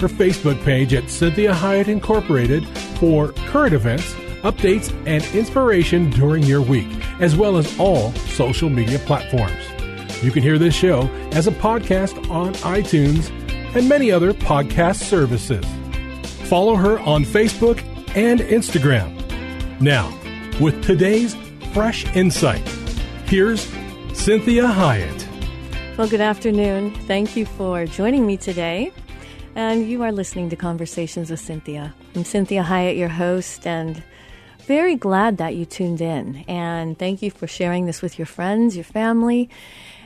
her Facebook page at Cynthia Hiett Incorporated for current events, updates, and inspiration during your week, as well as all social media platforms. You can hear this show as a podcast on iTunes and many other podcast services. Follow her on Facebook and Instagram. Now, with today's fresh insight, here's Cynthia Hiett. Well, good afternoon. Thank you for joining me today and you are listening to Conversations with Cynthia. I'm Cynthia Hiett, your host, and very glad that you tuned in. And thank you for sharing this with your friends, your family.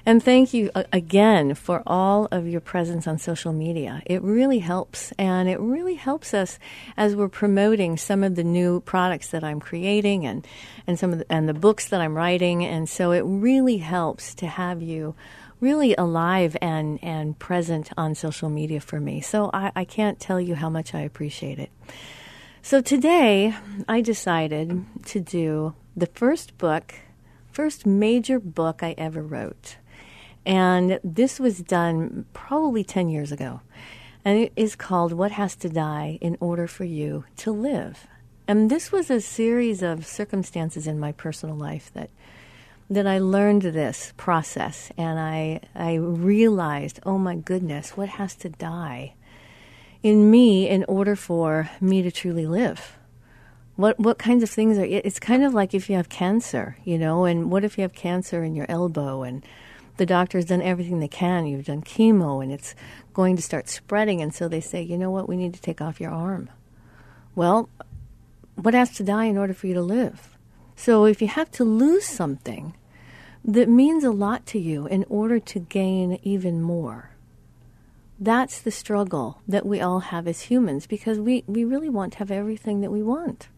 And thank you uh, again for all of your presence on social media. It really helps, and it really helps us as we're promoting some of the new products that I'm creating and, and some of the, and the books that I'm writing. And so it really helps to have you really alive and, and present on social media for me. So I, I can't tell you how much I appreciate it. So today I decided to do the first book, first major book I ever wrote. And this was done probably 10 years ago. And it is called What Has to Die in Order for You to Live. And this was a series of circumstances in my personal life that that I learned this process and I, I realized, oh my goodness, what has to die in me in order for me to truly live? What, what kinds of things are, it's kind of like if you have cancer, you know, and what if you have cancer in your elbow and the doctor's done everything they can, you've done chemo and it's going to start spreading, and so they say, you know what, we need to take off your arm. Well, what has to die in order for you to live? So if you have to lose something, that means a lot to you in order to gain even more. That's the struggle that we all have as humans because we, we really want to have everything that we want.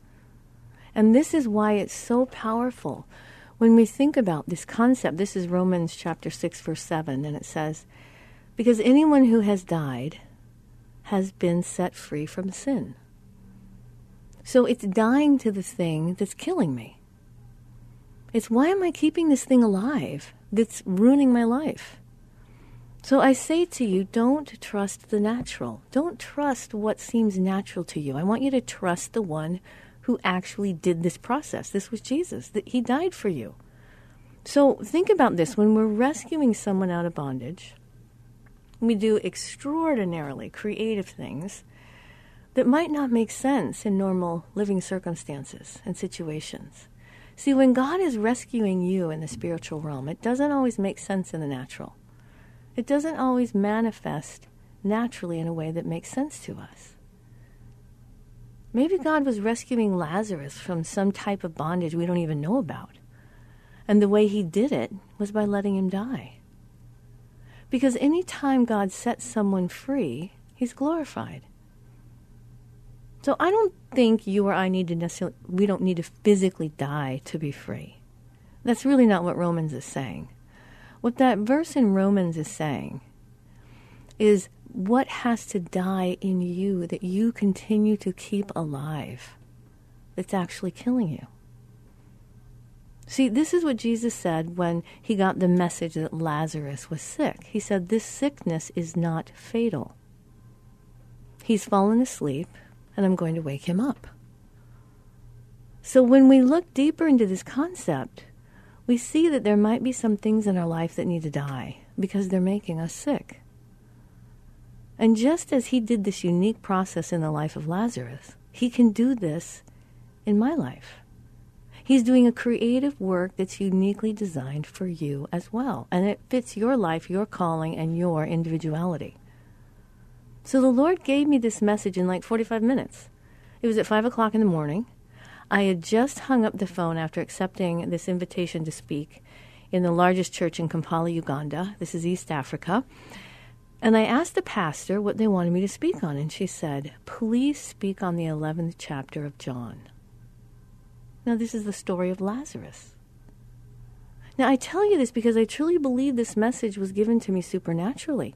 And this is why it's so powerful when we think about this concept. This is Romans chapter 6, verse 7, and it says, Because anyone who has died has been set free from sin. So it's dying to the thing that's killing me. It's why am I keeping this thing alive that's ruining my life? So I say to you, don't trust the natural. Don't trust what seems natural to you. I want you to trust the one who actually did this process. This was Jesus, that he died for you. So think about this when we're rescuing someone out of bondage, we do extraordinarily creative things that might not make sense in normal living circumstances and situations. See, when God is rescuing you in the spiritual realm, it doesn't always make sense in the natural. It doesn't always manifest naturally in a way that makes sense to us. Maybe God was rescuing Lazarus from some type of bondage we don't even know about. And the way he did it was by letting him die. Because any time God sets someone free, he's glorified. So I don't think you or I need to necessarily, we don't need to physically die to be free. That's really not what Romans is saying. What that verse in Romans is saying is what has to die in you that you continue to keep alive that's actually killing you. See, this is what Jesus said when he got the message that Lazarus was sick. He said, This sickness is not fatal. He's fallen asleep and I'm going to wake him up. So when we look deeper into this concept, we see that there might be some things in our life that need to die because they're making us sick. And just as he did this unique process in the life of Lazarus, He can do this in my life. He's doing a creative work that's uniquely designed for you as well, and it fits your life, your calling, and your individuality. So the Lord gave me this message in like 45 minutes. It was at 5 o'clock in the morning. I had just hung up the phone after accepting this invitation to speak in the largest church in Kampala, Uganda. This is East Africa. And I asked the pastor what they wanted me to speak on, and she said, Please speak on the 11th chapter of John. Now, this is the story of Lazarus. Now, I tell you this because I truly believe this message was given to me supernaturally.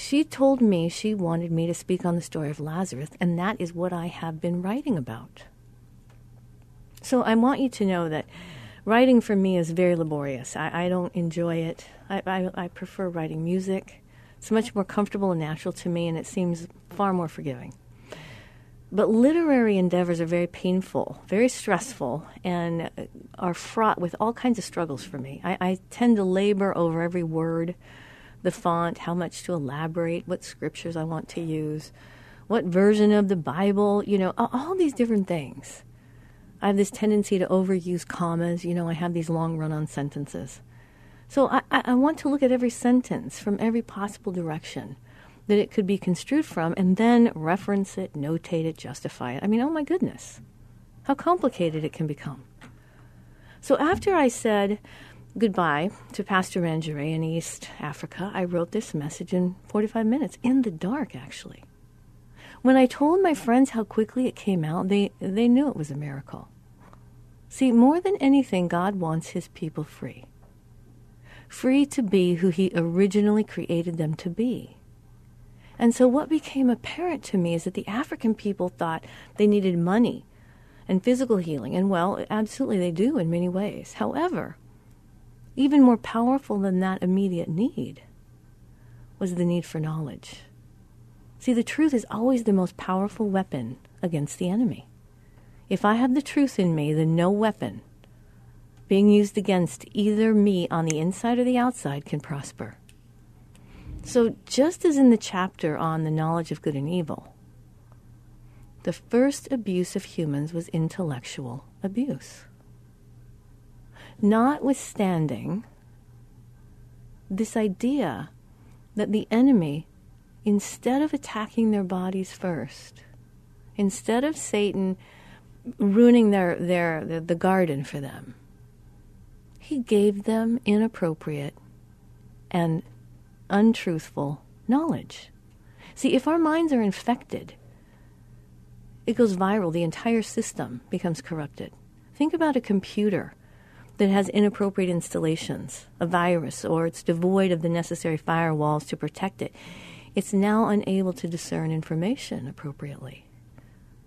She told me she wanted me to speak on the story of Lazarus, and that is what I have been writing about. So I want you to know that writing for me is very laborious. I, I don't enjoy it. I, I, I prefer writing music. It's much more comfortable and natural to me, and it seems far more forgiving. But literary endeavors are very painful, very stressful, and are fraught with all kinds of struggles for me. I, I, tend to labor over every word, the font, how much to elaborate, what scriptures I want to use, what version of the Bible, you know, all these different things. I have this tendency to overuse commas. You know, I have these long run on sentences. So I, I want to look at every sentence from every possible direction that it could be construed from and then reference it, notate it, justify it. I mean, oh my goodness, how complicated it can become. So after I said goodbye to Pastor Ranjere in East Africa, I wrote this message in 45 minutes, in the dark, actually. When I told my friends how quickly it came out, they, they knew it was a miracle. See, more than anything, God wants his people free. Free to be who he originally created them to be. And so, what became apparent to me is that the African people thought they needed money and physical healing. And well, absolutely they do in many ways. However, even more powerful than that immediate need was the need for knowledge. See, the truth is always the most powerful weapon against the enemy. If I have the truth in me, then no weapon being used against either me on the inside or the outside can prosper. So, just as in the chapter on the knowledge of good and evil, the first abuse of humans was intellectual abuse. Notwithstanding this idea that the enemy instead of attacking their bodies first, instead of Satan ruining their, their, the, the garden for them, he gave them inappropriate and untruthful knowledge. See, if our minds are infected, it goes viral. The entire system becomes corrupted. Think about a computer that has inappropriate installations, a virus, or it's devoid of the necessary firewalls to protect it it's now unable to discern information appropriately,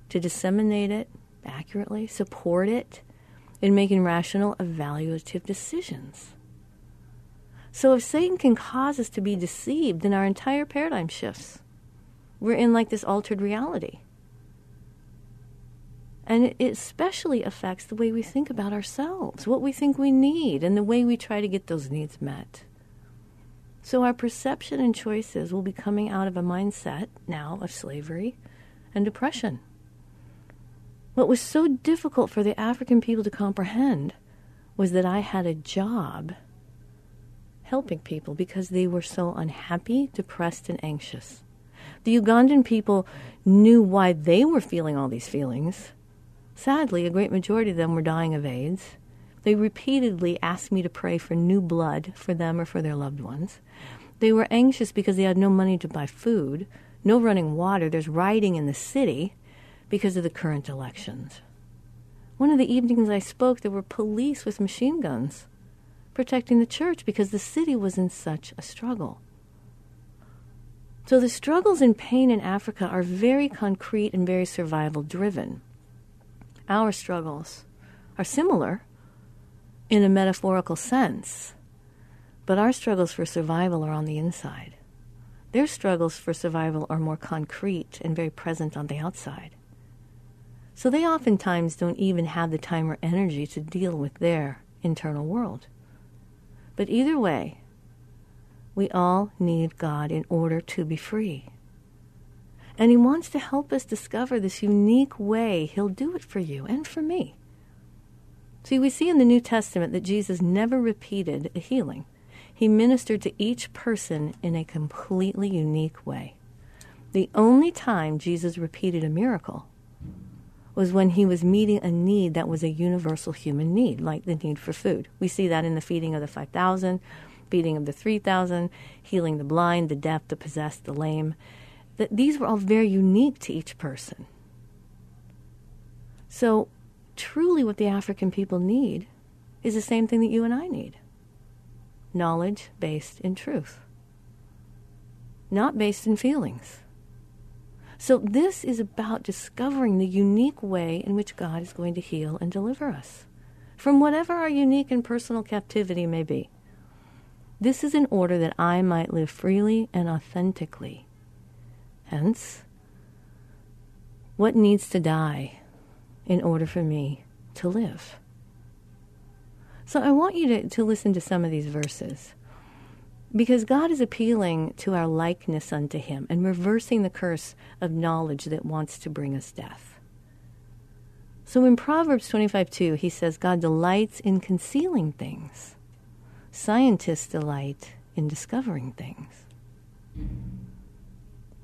to disseminate it accurately, support it in making rational, evaluative decisions. So if Satan can cause us to be deceived, then our entire paradigm shifts. We're in like this altered reality. And it especially affects the way we think about ourselves, what we think we need, and the way we try to get those needs met. So our perception and choices will be coming out of a mindset now of slavery and oppression. What was so difficult for the African people to comprehend was that I had a job helping people because they were so unhappy, depressed, and anxious. The Ugandan people knew why they were feeling all these feelings. Sadly, a great majority of them were dying of AIDS. They repeatedly asked me to pray for new blood for them or for their loved ones. They were anxious because they had no money to buy food, no running water, there's rioting in the city because of the current elections. One of the evenings I spoke, there were police with machine guns protecting the church because the city was in such a struggle. So the struggles and pain in Africa are very concrete and very survival driven. Our struggles are similar, in a metaphorical sense. But our struggles for survival are on the inside. Their struggles for survival are more concrete and very present on the outside. So they oftentimes don't even have the time or energy to deal with their internal world. But either way, we all need God in order to be free. And He wants to help us discover this unique way He'll do it for you and for me. See, we see in the New Testament that Jesus never repeated a healing. He ministered to each person in a completely unique way. The only time Jesus repeated a miracle was when he was meeting a need that was a universal human need, like the need for food. We see that in the feeding of the 5,000, feeding of the 3,000, healing the blind, the deaf, the possessed, the lame. That these were all very unique to each person. So, truly, what the African people need is the same thing that you and I need knowledge based in truth, not based in feelings. So, this is about discovering the unique way in which God is going to heal and deliver us from whatever our unique and personal captivity may be. This is in order that I might live freely and authentically. Hence, what needs to die in order for me to live? So I want you to, to listen to some of these verses. Because God is appealing to our likeness unto Him and reversing the curse of knowledge that wants to bring us death. So in Proverbs 25 2, he says, God delights in concealing things, scientists delight in discovering things.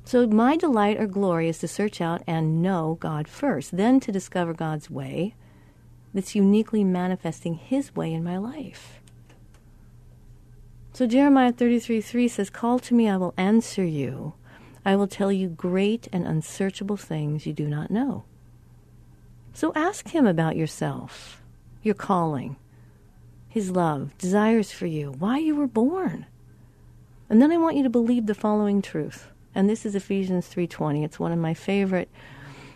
So, my delight or glory is to search out and know God first, then to discover God's way that's uniquely manifesting His way in my life. So Jeremiah 33 3 says, Call to me, I will answer you. I will tell you great and unsearchable things you do not know. So ask him about yourself, your calling, his love, desires for you, why you were born. And then I want you to believe the following truth. And this is Ephesians 3:20. It's one of my favorite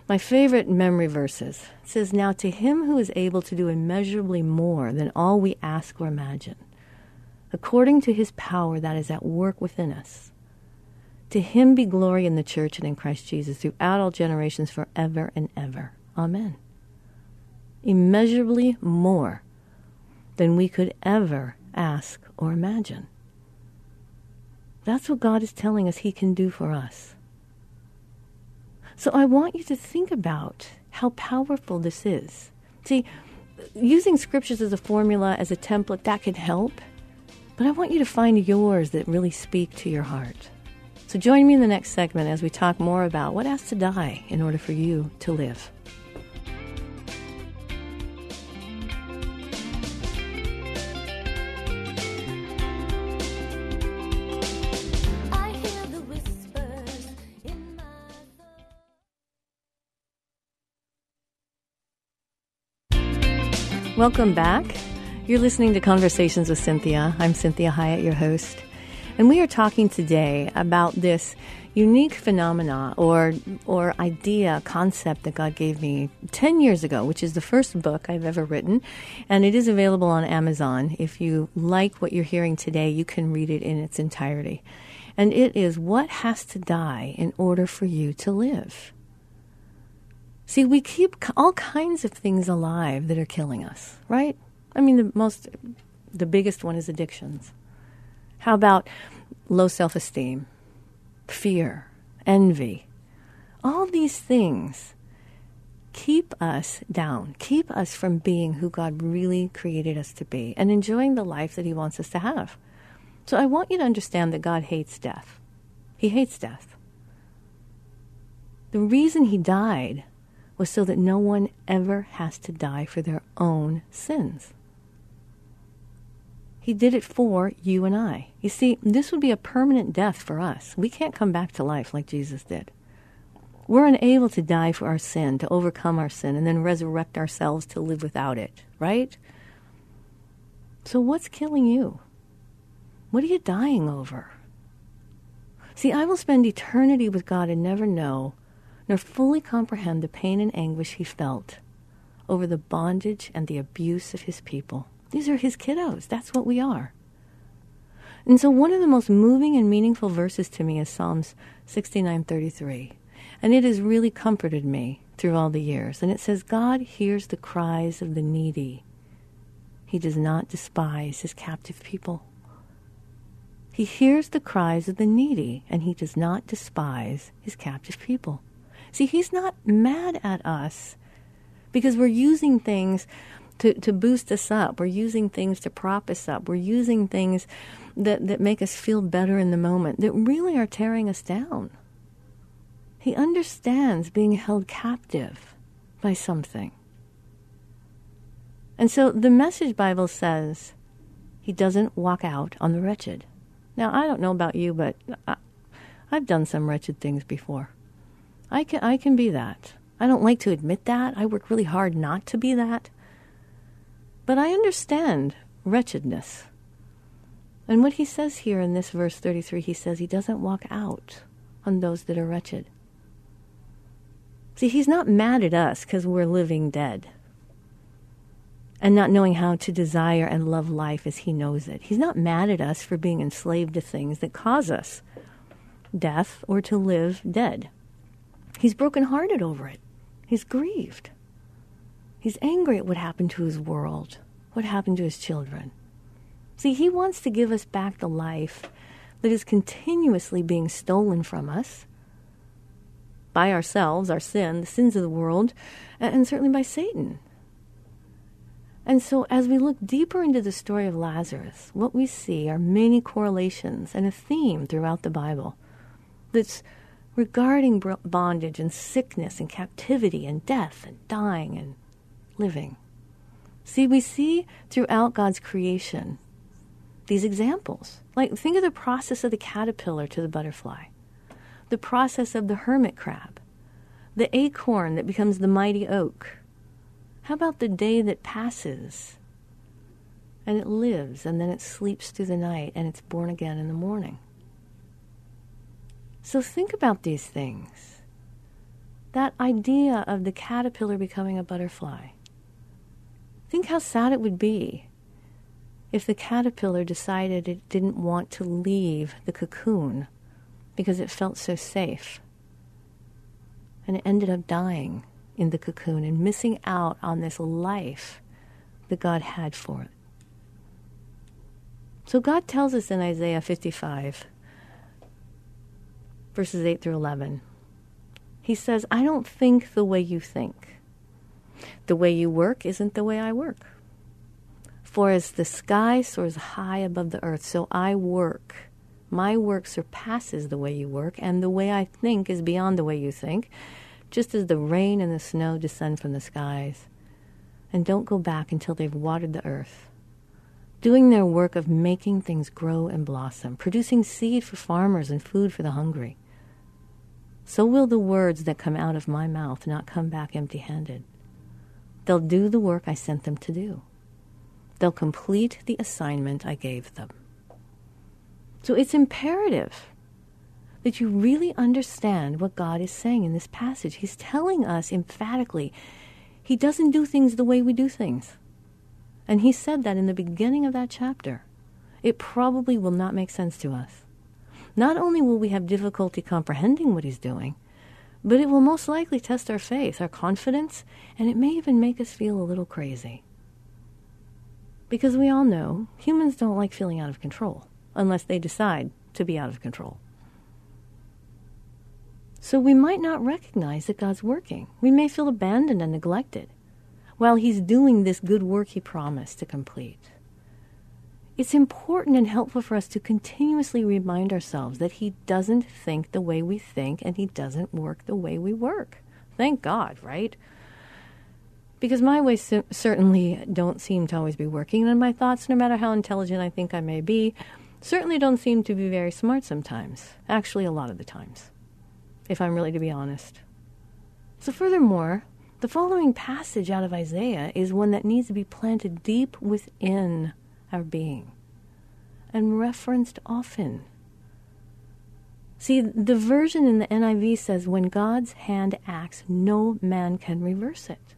my favorite memory verses. It says, "Now to him who is able to do immeasurably more than all we ask or imagine, according to his power that is at work within us. To him be glory in the church and in Christ Jesus throughout all generations forever and ever. Amen. Immeasurably more than we could ever ask or imagine. That's what God is telling us he can do for us. So I want you to think about how powerful this is. See, using scriptures as a formula, as a template, that can help. But I want you to find yours that really speak to your heart. So join me in the next segment as we talk more about what has to die in order for you to live. Welcome back. You're listening to Conversations with Cynthia. I'm Cynthia Hiett, your host. And we are talking today about this unique phenomena or or idea, concept that God gave me 10 years ago, which is the first book I've ever written, and it is available on Amazon. If you like what you're hearing today, you can read it in its entirety. And it is what has to die in order for you to live. See, we keep all kinds of things alive that are killing us, right? I mean, the most, the biggest one is addictions. How about low self esteem, fear, envy? All these things keep us down, keep us from being who God really created us to be and enjoying the life that He wants us to have. So I want you to understand that God hates death. He hates death. The reason He died was so that no one ever has to die for their own sins. He did it for you and I. You see, this would be a permanent death for us. We can't come back to life like Jesus did. We're unable to die for our sin, to overcome our sin, and then resurrect ourselves to live without it, right? So, what's killing you? What are you dying over? See, I will spend eternity with God and never know, nor fully comprehend the pain and anguish he felt over the bondage and the abuse of his people. These are his kiddos. That's what we are. And so one of the most moving and meaningful verses to me is Psalms 69:33. And it has really comforted me through all the years. And it says God hears the cries of the needy. He does not despise his captive people. He hears the cries of the needy, and he does not despise his captive people. See, he's not mad at us because we're using things to, to boost us up. We're using things to prop us up. We're using things that, that make us feel better in the moment that really are tearing us down. He understands being held captive by something. And so the Message Bible says he doesn't walk out on the wretched. Now, I don't know about you, but I, I've done some wretched things before. I can, I can be that. I don't like to admit that. I work really hard not to be that. But I understand wretchedness. And what he says here in this verse 33, he says he doesn't walk out on those that are wretched. See, he's not mad at us because we're living dead and not knowing how to desire and love life as he knows it. He's not mad at us for being enslaved to things that cause us death or to live dead. He's brokenhearted over it. He's grieved. He's angry at what happened to his world, what happened to his children. See, he wants to give us back the life that is continuously being stolen from us by ourselves, our sin, the sins of the world, and certainly by Satan. And so, as we look deeper into the story of Lazarus, what we see are many correlations and a theme throughout the Bible that's regarding bondage and sickness and captivity and death and dying and living. See, we see throughout God's creation these examples. Like, think of the process of the caterpillar to the butterfly, the process of the hermit crab, the acorn that becomes the mighty oak. How about the day that passes and it lives and then it sleeps through the night and it's born again in the morning? So think about these things. That idea of the caterpillar becoming a butterfly. Think how sad it would be if the caterpillar decided it didn't want to leave the cocoon because it felt so safe. And it ended up dying in the cocoon and missing out on this life that God had for it. So God tells us in Isaiah 55, verses 8 through 11, He says, I don't think the way you think. The way you work isn't the way I work. For as the sky soars high above the earth, so I work. My work surpasses the way you work, and the way I think is beyond the way you think, just as the rain and the snow descend from the skies. And don't go back until they've watered the earth, doing their work of making things grow and blossom, producing seed for farmers and food for the hungry. So will the words that come out of my mouth not come back empty handed. They'll do the work I sent them to do they'll complete the assignment I gave them. So it's imperative that you really understand what God is saying in this passage. He's telling us emphatically He doesn't do things the way we do things. And He said that in the beginning of that chapter. It probably will not make sense to us. Not only will we have difficulty comprehending what He's doing, but it will most likely test our faith, our confidence, and it may even make us feel a little crazy. Because we all know humans don't like feeling out of control unless they decide to be out of control. So we might not recognize that God's working. We may feel abandoned and neglected while He's doing this good work He promised to complete. It's important and helpful for us to continuously remind ourselves that He doesn't think the way we think and He doesn't work the way we work. Thank God, right? because my ways certainly don't seem to always be working, and my thoughts, no matter how intelligent I think I may be, certainly don't seem to be very smart sometimes. Actually, a lot of the times, if I'm really to be honest. So, furthermore, the following passage out of Isaiah is one that needs to be planted deep within our being and referenced often. See, the version in the NIV says, When God's hand acts, no man can reverse it.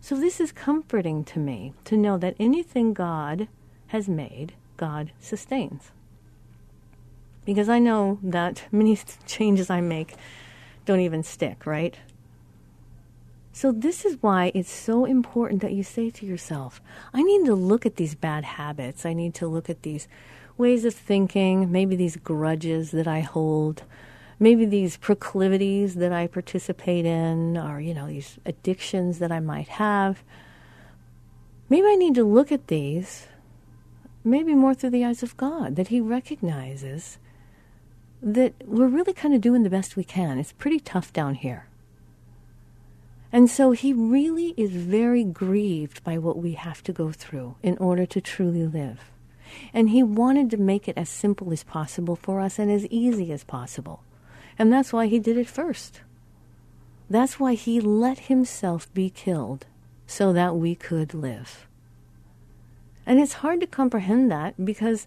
So this is comforting to me to know that anything God has made, God sustains. Because I know that many changes I make don't even stick, right? So, this is why it's so important that you say to yourself, I need to look at these bad habits. I need to look at these ways of thinking, maybe these grudges that I hold, maybe these proclivities that I participate in, or, you know, these addictions that I might have. Maybe I need to look at these, maybe more through the eyes of God, that He recognizes that we're really kind of doing the best we can. It's pretty tough down here. And so he really is very grieved by what we have to go through in order to truly live. And he wanted to make it as simple as possible for us and as easy as possible. And that's why he did it first. That's why he let himself be killed so that we could live. And it's hard to comprehend that because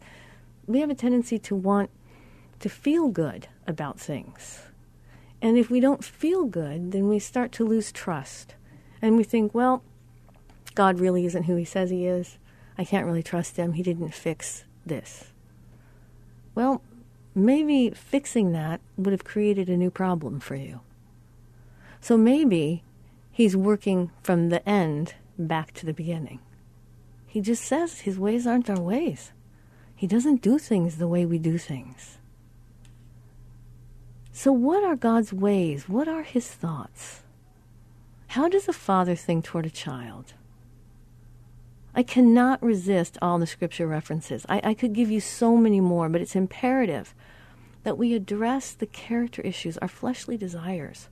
we have a tendency to want to feel good about things. And if we don't feel good, then we start to lose trust. And we think, well, God really isn't who he says he is. I can't really trust him. He didn't fix this. Well, maybe fixing that would have created a new problem for you. So maybe he's working from the end back to the beginning. He just says his ways aren't our ways. He doesn't do things the way we do things. So, what are God's ways? What are his thoughts? How does a father think toward a child? I cannot resist all the scripture references. I, I, could give you so many more, but it's imperative that we address the character issues, our fleshly desires,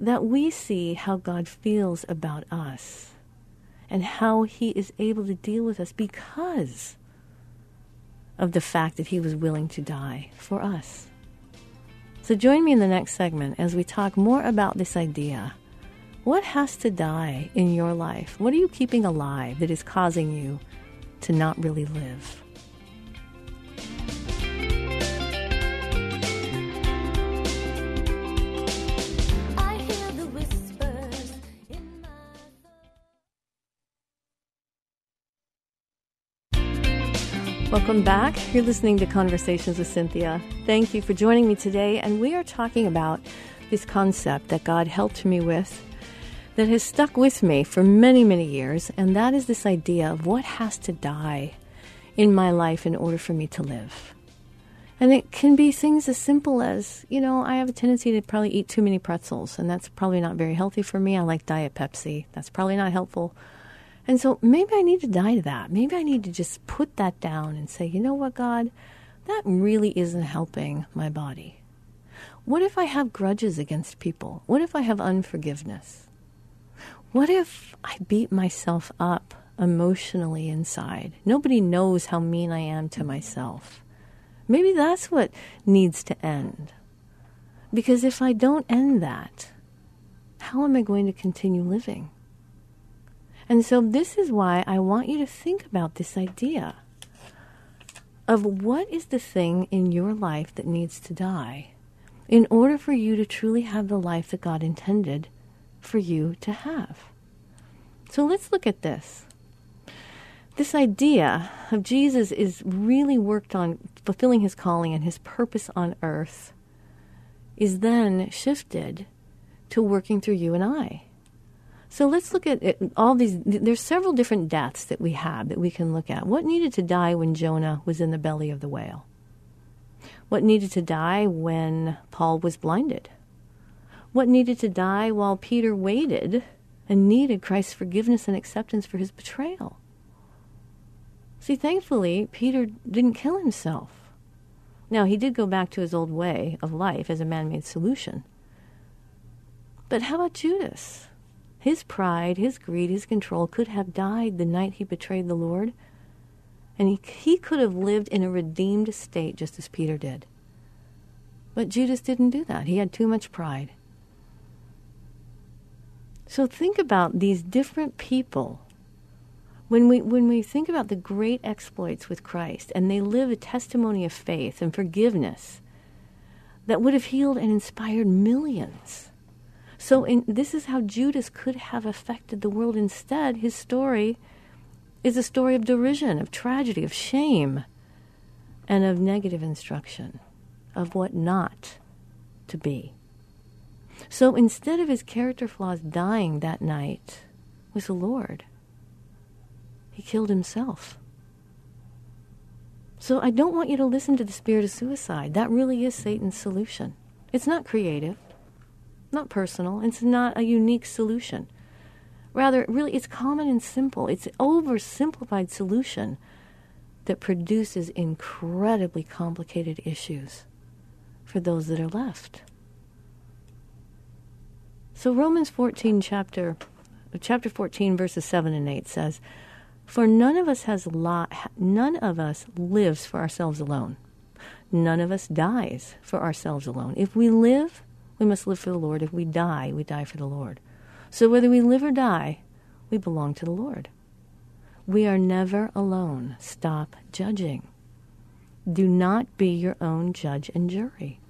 that we see how God feels about us and how he is able to deal with us because of the fact that he was willing to die for us. So join me in the next segment as we talk more about this idea. What has to die in your life? What are you keeping alive that is causing you to not really live? Welcome back. You're listening to Conversations with Cynthia. Thank you for joining me today. And we are talking about this concept that God helped me with that has stuck with me for many, many years. And that is this idea of what has to die in my life in order for me to live. And it can be things as simple as, you know, I have a tendency to probably eat too many pretzels, and that's probably not very healthy for me. I like Diet Pepsi. That's probably not helpful and so maybe I need to die to that. Maybe I need to just put that down and say, you know what, God, that really isn't helping my body. What if I have grudges against people? What if I have unforgiveness? What if I beat myself up emotionally inside? Nobody knows how mean I am to myself. Maybe that's what needs to end. Because if I don't end that, how am I going to continue living? And so, this is why I want you to think about this idea of what is the thing in your life that needs to die in order for you to truly have the life that God intended for you to have. So, let's look at this. This idea of Jesus is really worked on fulfilling his calling and his purpose on earth is then shifted to working through you and I. So let's look at it, all these. There's several different deaths that we have that we can look at. What needed to die when Jonah was in the belly of the whale? What needed to die when Paul was blinded? What needed to die while Peter waited and needed Christ's forgiveness and acceptance for his betrayal? See, thankfully, Peter didn't kill himself. Now, he did go back to his old way of life as a man made solution. But how about Judas? His pride, his greed, his control could have died the night he betrayed the Lord. And he, he could have lived in a redeemed state just as Peter did. But Judas didn't do that. He had too much pride. So think about these different people. When we, when we think about the great exploits with Christ and they live a testimony of faith and forgiveness that would have healed and inspired millions so in, this is how Judas could have affected the world. Instead, his story is a story of derision, of tragedy, of shame, and of negative instruction, of what not to be. So instead of his character flaws dying that night with the Lord, he killed himself. So I don't want you to listen to the spirit of suicide. That really is Satan's solution. It's not creative, not personal, it's not a unique solution. Rather, really, it's common and simple. It's an oversimplified solution that produces incredibly complicated issues for those that are left. So Romans 14 chapter chapter 14 verses 7 and 8 says, "For none of us has lot, none of us lives for ourselves alone. None of us dies for ourselves alone. If we live, we must live for the Lord. If we die, we die for the Lord. So whether we live or die, we belong to the Lord. We are never alone. Stop judging. Do not be your own judge and jury.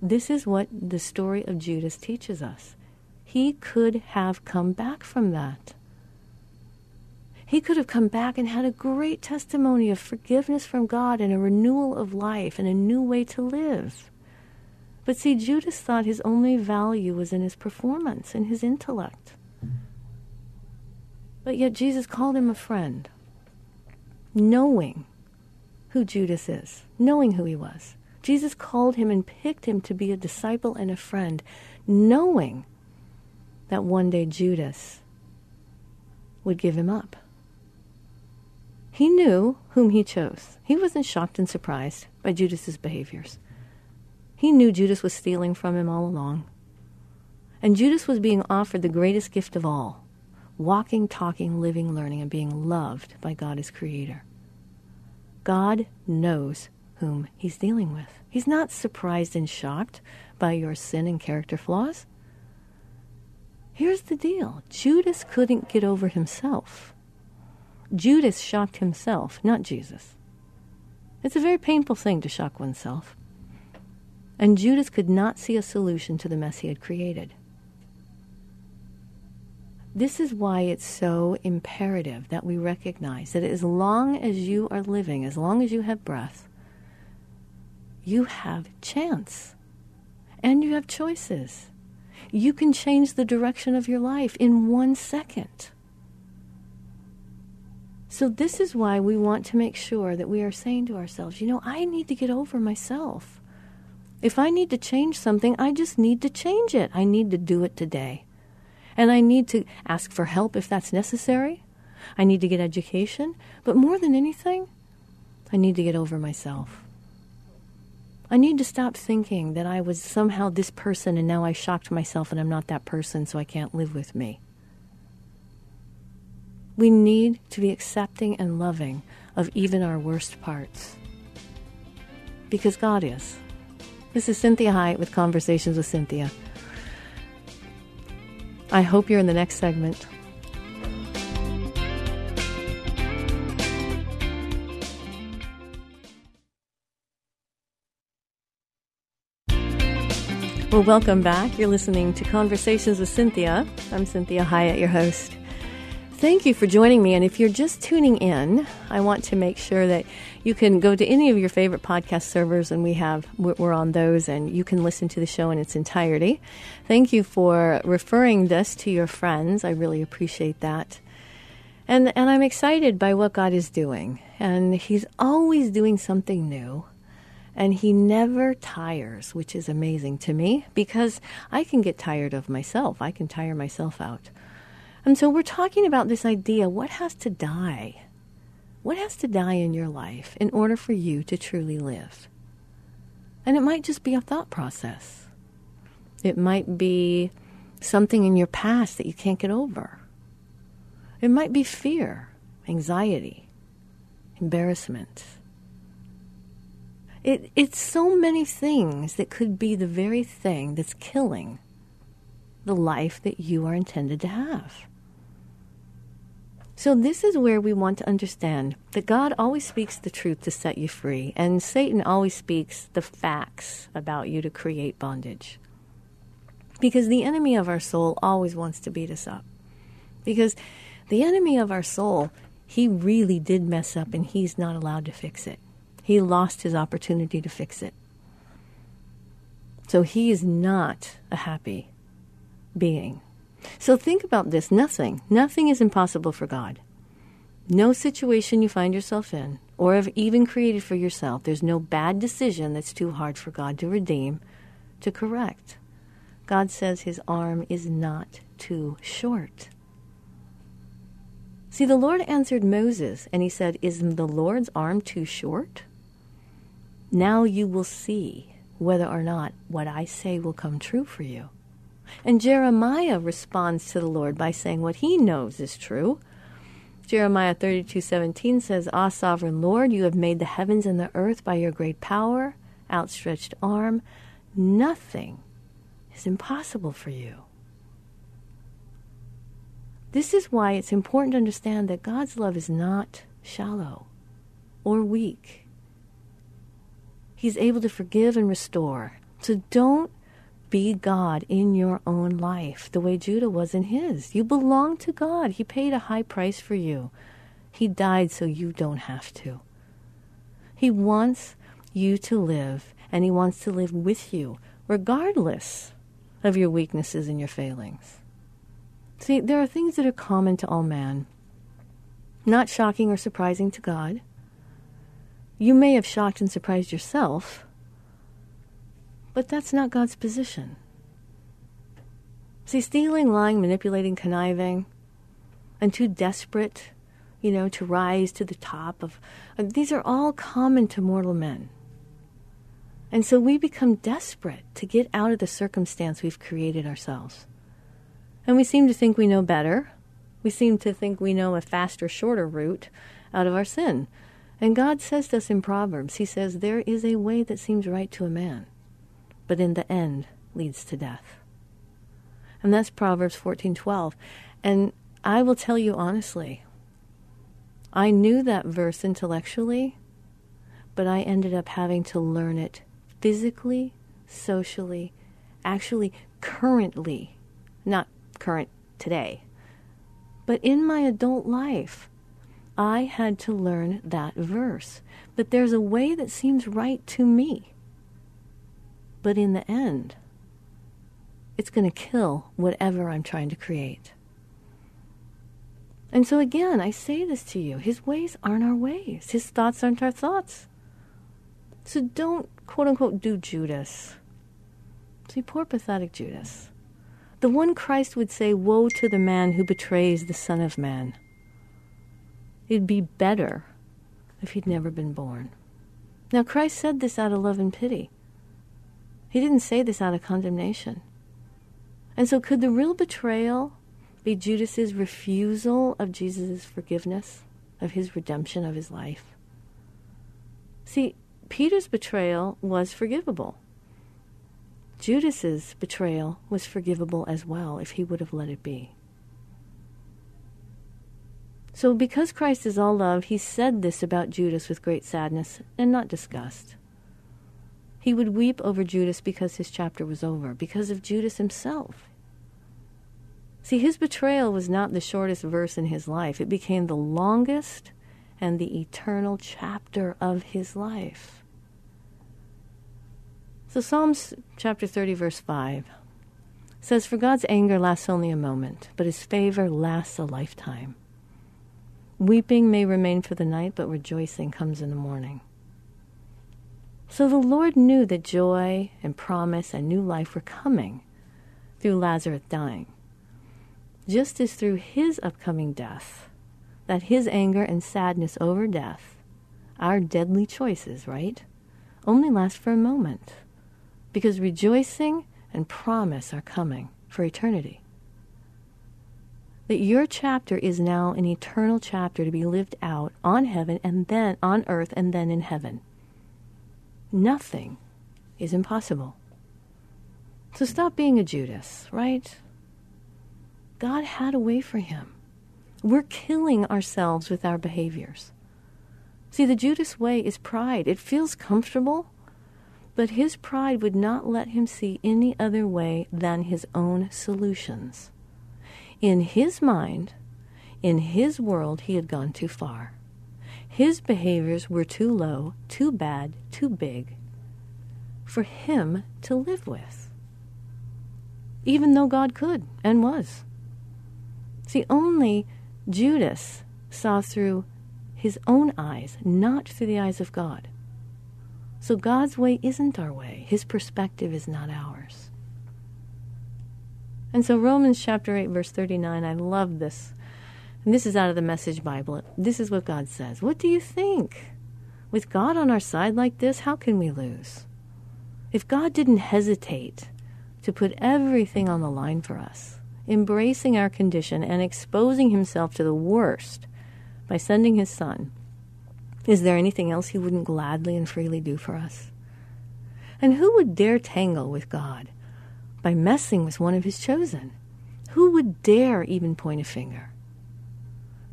This is what the story of Judas teaches us. He could have come back from that. He could have come back and had a great testimony of forgiveness from God and a renewal of life and a new way to live. But see, Judas thought his only value was in his performance and his intellect. But yet Jesus called him a friend, knowing who Judas is, knowing who he was. Jesus called him and picked him to be a disciple and a friend, knowing that one day Judas would give him up. He knew whom he chose. He wasn't shocked and surprised by Judas's behaviors. He knew Judas was stealing from him all along. And Judas was being offered the greatest gift of all walking, talking, living, learning, and being loved by God as creator. God knows whom he's dealing with. He's not surprised and shocked by your sin and character flaws. Here's the deal Judas couldn't get over himself. Judas shocked himself, not Jesus. It's a very painful thing to shock oneself. And Judas could not see a solution to the mess he had created. This is why it's so imperative that we recognize that as long as you are living, as long as you have breath, you have chance and you have choices. You can change the direction of your life in one second. So, this is why we want to make sure that we are saying to ourselves, you know, I need to get over myself. If I need to change something, I just need to change it. I need to do it today. And I need to ask for help if that's necessary. I need to get education. But more than anything, I need to get over myself. I need to stop thinking that I was somehow this person and now I shocked myself and I'm not that person, so I can't live with me. We need to be accepting and loving of even our worst parts. Because God is. This is Cynthia Hiett with Conversations with Cynthia. I hope you're in the next segment. Well, welcome back. You're listening to Conversations with Cynthia. I'm Cynthia Hiett, your host. Thank you for joining me. And if you're just tuning in, I want to make sure that you can go to any of your favorite podcast servers, and we have we're on those, and you can listen to the show in its entirety. Thank you for referring this to your friends. I really appreciate that. And and I'm excited by what God is doing, and He's always doing something new. And he never tires, which is amazing to me because I can get tired of myself. I can tire myself out. And so we're talking about this idea what has to die? What has to die in your life in order for you to truly live? And it might just be a thought process. It might be something in your past that you can't get over. It might be fear, anxiety, embarrassment. It, it's so many things that could be the very thing that's killing the life that you are intended to have. So, this is where we want to understand that God always speaks the truth to set you free, and Satan always speaks the facts about you to create bondage. Because the enemy of our soul always wants to beat us up. Because the enemy of our soul, he really did mess up and he's not allowed to fix it. He lost his opportunity to fix it. So he is not a happy being. So think about this nothing, nothing is impossible for God. No situation you find yourself in, or have even created for yourself. There's no bad decision that's too hard for God to redeem, to correct. God says his arm is not too short. See, the Lord answered Moses, and he said, Is the Lord's arm too short? Now you will see whether or not what I say will come true for you. And Jeremiah responds to the Lord by saying what he knows is true. Jeremiah 32:17 says, "Ah, sovereign Lord, you have made the heavens and the earth by your great power, outstretched arm. Nothing is impossible for you." This is why it's important to understand that God's love is not shallow or weak. He's able to forgive and restore. So don't be God in your own life the way Judah was in his. You belong to God. He paid a high price for you. He died so you don't have to. He wants you to live, and He wants to live with you, regardless of your weaknesses and your failings. See, there are things that are common to all man, not shocking or surprising to God. You may have shocked and surprised yourself but that's not God's position. See, stealing, lying, manipulating, conniving, and too desperate, you know, to rise to the top of, uh, these are all common to mortal men. And so we become desperate to get out of the circumstance we've created ourselves. And we seem to think we know better. We seem to think we know a faster, shorter route out of our sin. And God says to us in Proverbs, He says, There is a way that seems right to a man but in the end leads to death. And that's Proverbs 14:12. And I will tell you honestly, I knew that verse intellectually, but I ended up having to learn it physically, socially, actually currently, not current today, but in my adult life. I had to learn that verse. But there's a way that seems right to me. But in the end, it's going to kill whatever I'm trying to create. And so again, I say this to you His ways aren't our ways, His thoughts aren't our thoughts. So don't, quote unquote, do Judas. See, poor pathetic Judas. The one Christ would say, Woe to the man who betrays the Son of Man. It'd be better if he'd never been born. Now, Christ said this out of love and pity. He didn't say this out of condemnation. And so, could the real betrayal be Judas's refusal of Jesus' forgiveness, of his redemption of his life? See, Peter's betrayal was forgivable. Judas's betrayal was forgivable as well if he would have let it be. So, because Christ is all love, he said this about Judas with great sadness and not disgust. He would weep over Judas because his chapter was over, because of Judas himself. See, his betrayal was not the shortest verse in his life, it became the longest and the eternal chapter of his life. So, Psalms chapter 30, verse 5 says, For God's anger lasts only a moment, but his favor lasts a lifetime. Weeping may remain for the night, but rejoicing comes in the morning. So the Lord knew that joy and promise and new life were coming through Lazarus dying, just as through his upcoming death, that his anger and sadness over death, our deadly choices, right, only last for a moment, because rejoicing and promise are coming for eternity. That your chapter is now an eternal chapter to be lived out on heaven and then on earth and then in heaven nothing is impossible. So stop being a Judas, right? God had a way for him. We're killing ourselves with our behaviors. See, the Judas way is pride. It feels comfortable, but his pride would not let him see any other way than his own solutions. In his mind, in his world, he had gone too far. His behaviors were too low, too bad, too big for him to live with, even though God could and was. See, only Judas saw through his own eyes, not through the eyes of God. So God's way isn't our way, his perspective is not ours. And so, Romans chapter 8, verse 39, I love this. And this is out of the Message Bible. This is what God says. What do you think? With God on our side like this, how can we lose? If God didn't hesitate to put everything on the line for us, embracing our condition and exposing himself to the worst by sending his son, is there anything else he wouldn't gladly and freely do for us? And who would dare tangle with God by messing with one of his chosen? Who would dare even point a finger?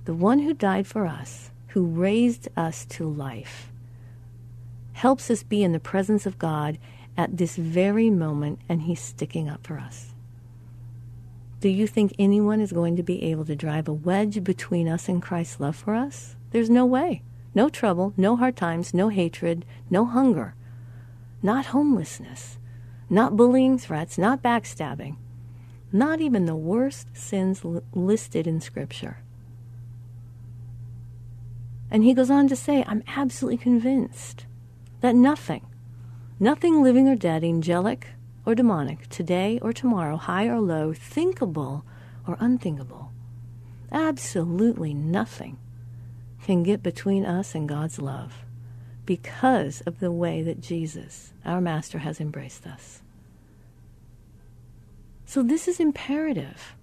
The one who died for us, who raised us to life, helps us be in the presence of God at this very moment, and he's sticking up for us. Do you think anyone is going to be able to drive a wedge between us and Christ's love for us? There's no way. No trouble, no hard times, no hatred, no hunger, not homelessness, not bullying threats, not backstabbing, not even the worst sins listed in Scripture. And he goes on to say, I'm absolutely convinced that nothing, nothing living or dead, angelic or demonic, today or tomorrow, high or low, thinkable or unthinkable, absolutely nothing can get between us and God's love because of the way that Jesus, our Master, has embraced us. So, this is imperative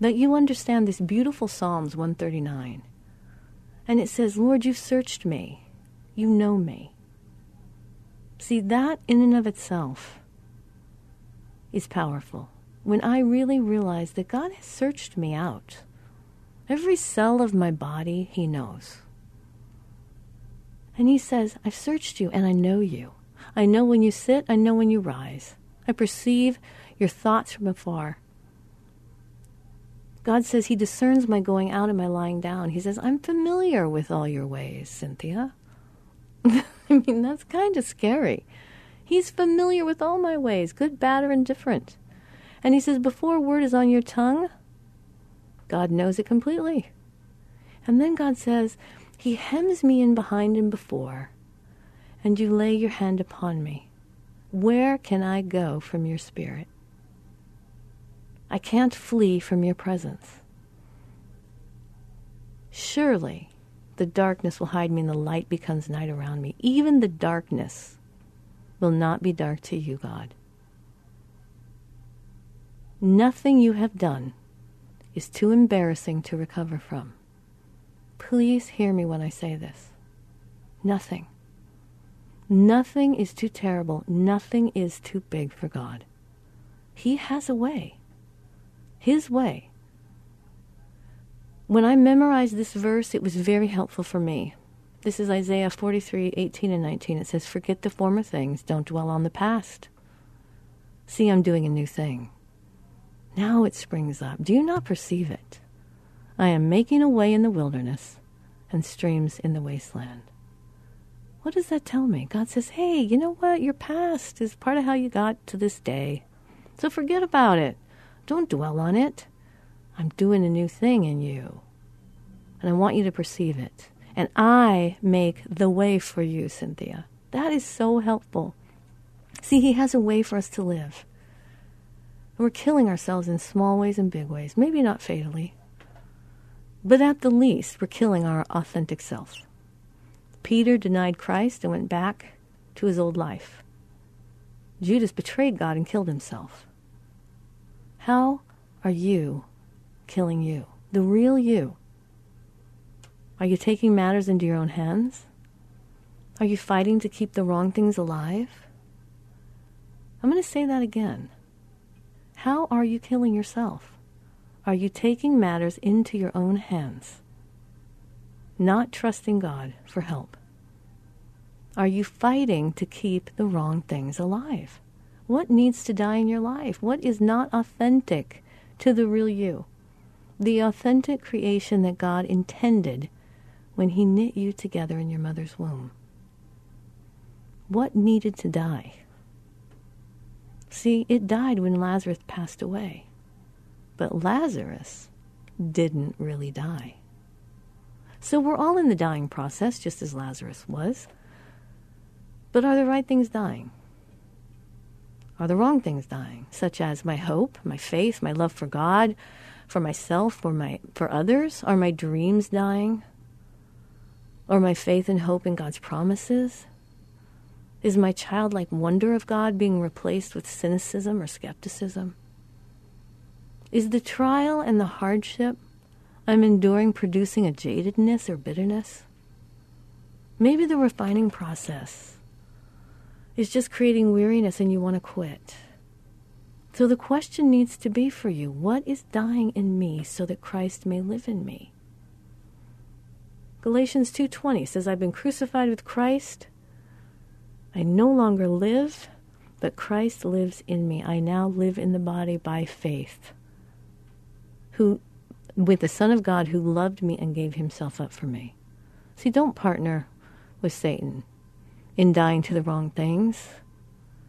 that you understand this beautiful Psalms 139. And it says, Lord, you've searched me, you know me. See, that in and of itself is powerful. When I really realize that God has searched me out, every cell of my body, He knows. And He says, I've searched you and I know you. I know when you sit, I know when you rise. I perceive your thoughts from afar. God says He discerns my going out and my lying down. He says, I'm familiar with all your ways, Cynthia. I mean, that's kind of scary. He's familiar with all my ways, good, bad, or indifferent. And he says, before a word is on your tongue, God knows it completely. And then God says, He hems me in behind and before, and you lay your hand upon me. Where can I go from your spirit? I can't flee from your presence. Surely the darkness will hide me and the light becomes night around me. Even the darkness will not be dark to you, God. Nothing you have done is too embarrassing to recover from. Please hear me when I say this. Nothing. Nothing is too terrible. Nothing is too big for God. He has a way. His way. When I memorized this verse, it was very helpful for me. This is Isaiah 43, 18 and 19. It says, Forget the former things, don't dwell on the past. See, I'm doing a new thing. Now it springs up. Do you not perceive it? I am making a way in the wilderness and streams in the wasteland. What does that tell me? God says, Hey, you know what? Your past is part of how you got to this day. So forget about it. Don't dwell on it. I'm doing a new thing in you. And I want you to perceive it. And I make the way for you, Cynthia. That is so helpful. See, He has a way for us to live. We're killing ourselves in small ways and big ways, maybe not fatally. But at the least, we're killing our authentic self. Peter denied Christ and went back to his old life. Judas betrayed God and killed himself. How are you killing you? The real you. Are you taking matters into your own hands? Are you fighting to keep the wrong things alive? I'm going to say that again. How are you killing yourself? Are you taking matters into your own hands? Not trusting God for help? Are you fighting to keep the wrong things alive? What needs to die in your life? What is not authentic to the real you? The authentic creation that God intended when He knit you together in your mother's womb. What needed to die? See, it died when Lazarus passed away. But Lazarus didn't really die. So we're all in the dying process, just as Lazarus was. But are the right things dying? Are the wrong things dying, such as my hope, my faith, my love for God, for myself, for my for others? Are my dreams dying? Or my faith and hope in God's promises? Is my childlike wonder of God being replaced with cynicism or skepticism? Is the trial and the hardship I'm enduring producing a jadedness or bitterness? Maybe the refining process is just creating weariness and you want to quit. So the question needs to be for you what is dying in me so that Christ may live in me? Galatians 2:20 says I've been crucified with Christ. I no longer live, but Christ lives in me. I now live in the body by faith. Who with the Son of God who loved me and gave himself up for me. See, don't partner with Satan in dying to the wrong things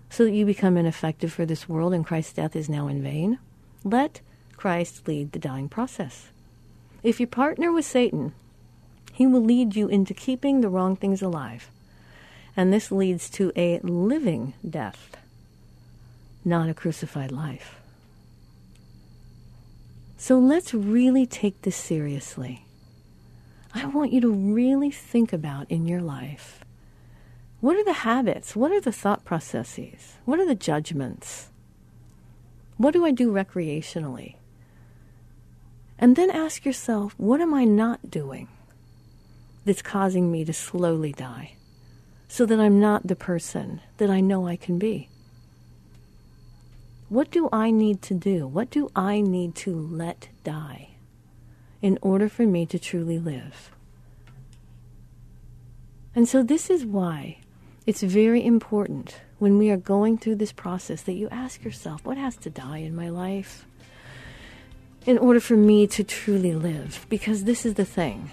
so that you become ineffective for this world and Christ's death is now in vain. Let Christ lead the dying process. If you partner with Satan, he will lead you into keeping the wrong things alive. And this leads to a living death, not a crucified life. So let's really take this seriously. I want you to really think about in your life what are the habits? What are the thought processes? What are the judgments? What do I do recreationally? And then ask yourself, what am I not doing? that's causing me to slowly die so that I'm not the person that I know I can be? What do I need to do? What do I need to let die in order for me to truly live? And so, this is why it's very important when we are going through this process that you ask yourself, what has to die in my life in order for me to truly live? Because this is the thing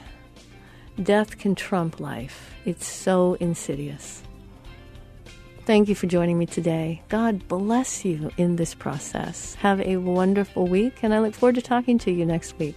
Death can trump life. It's so insidious. Thank you for joining me today. God bless you in this process. Have a wonderful week, and I look forward to talking to you next week.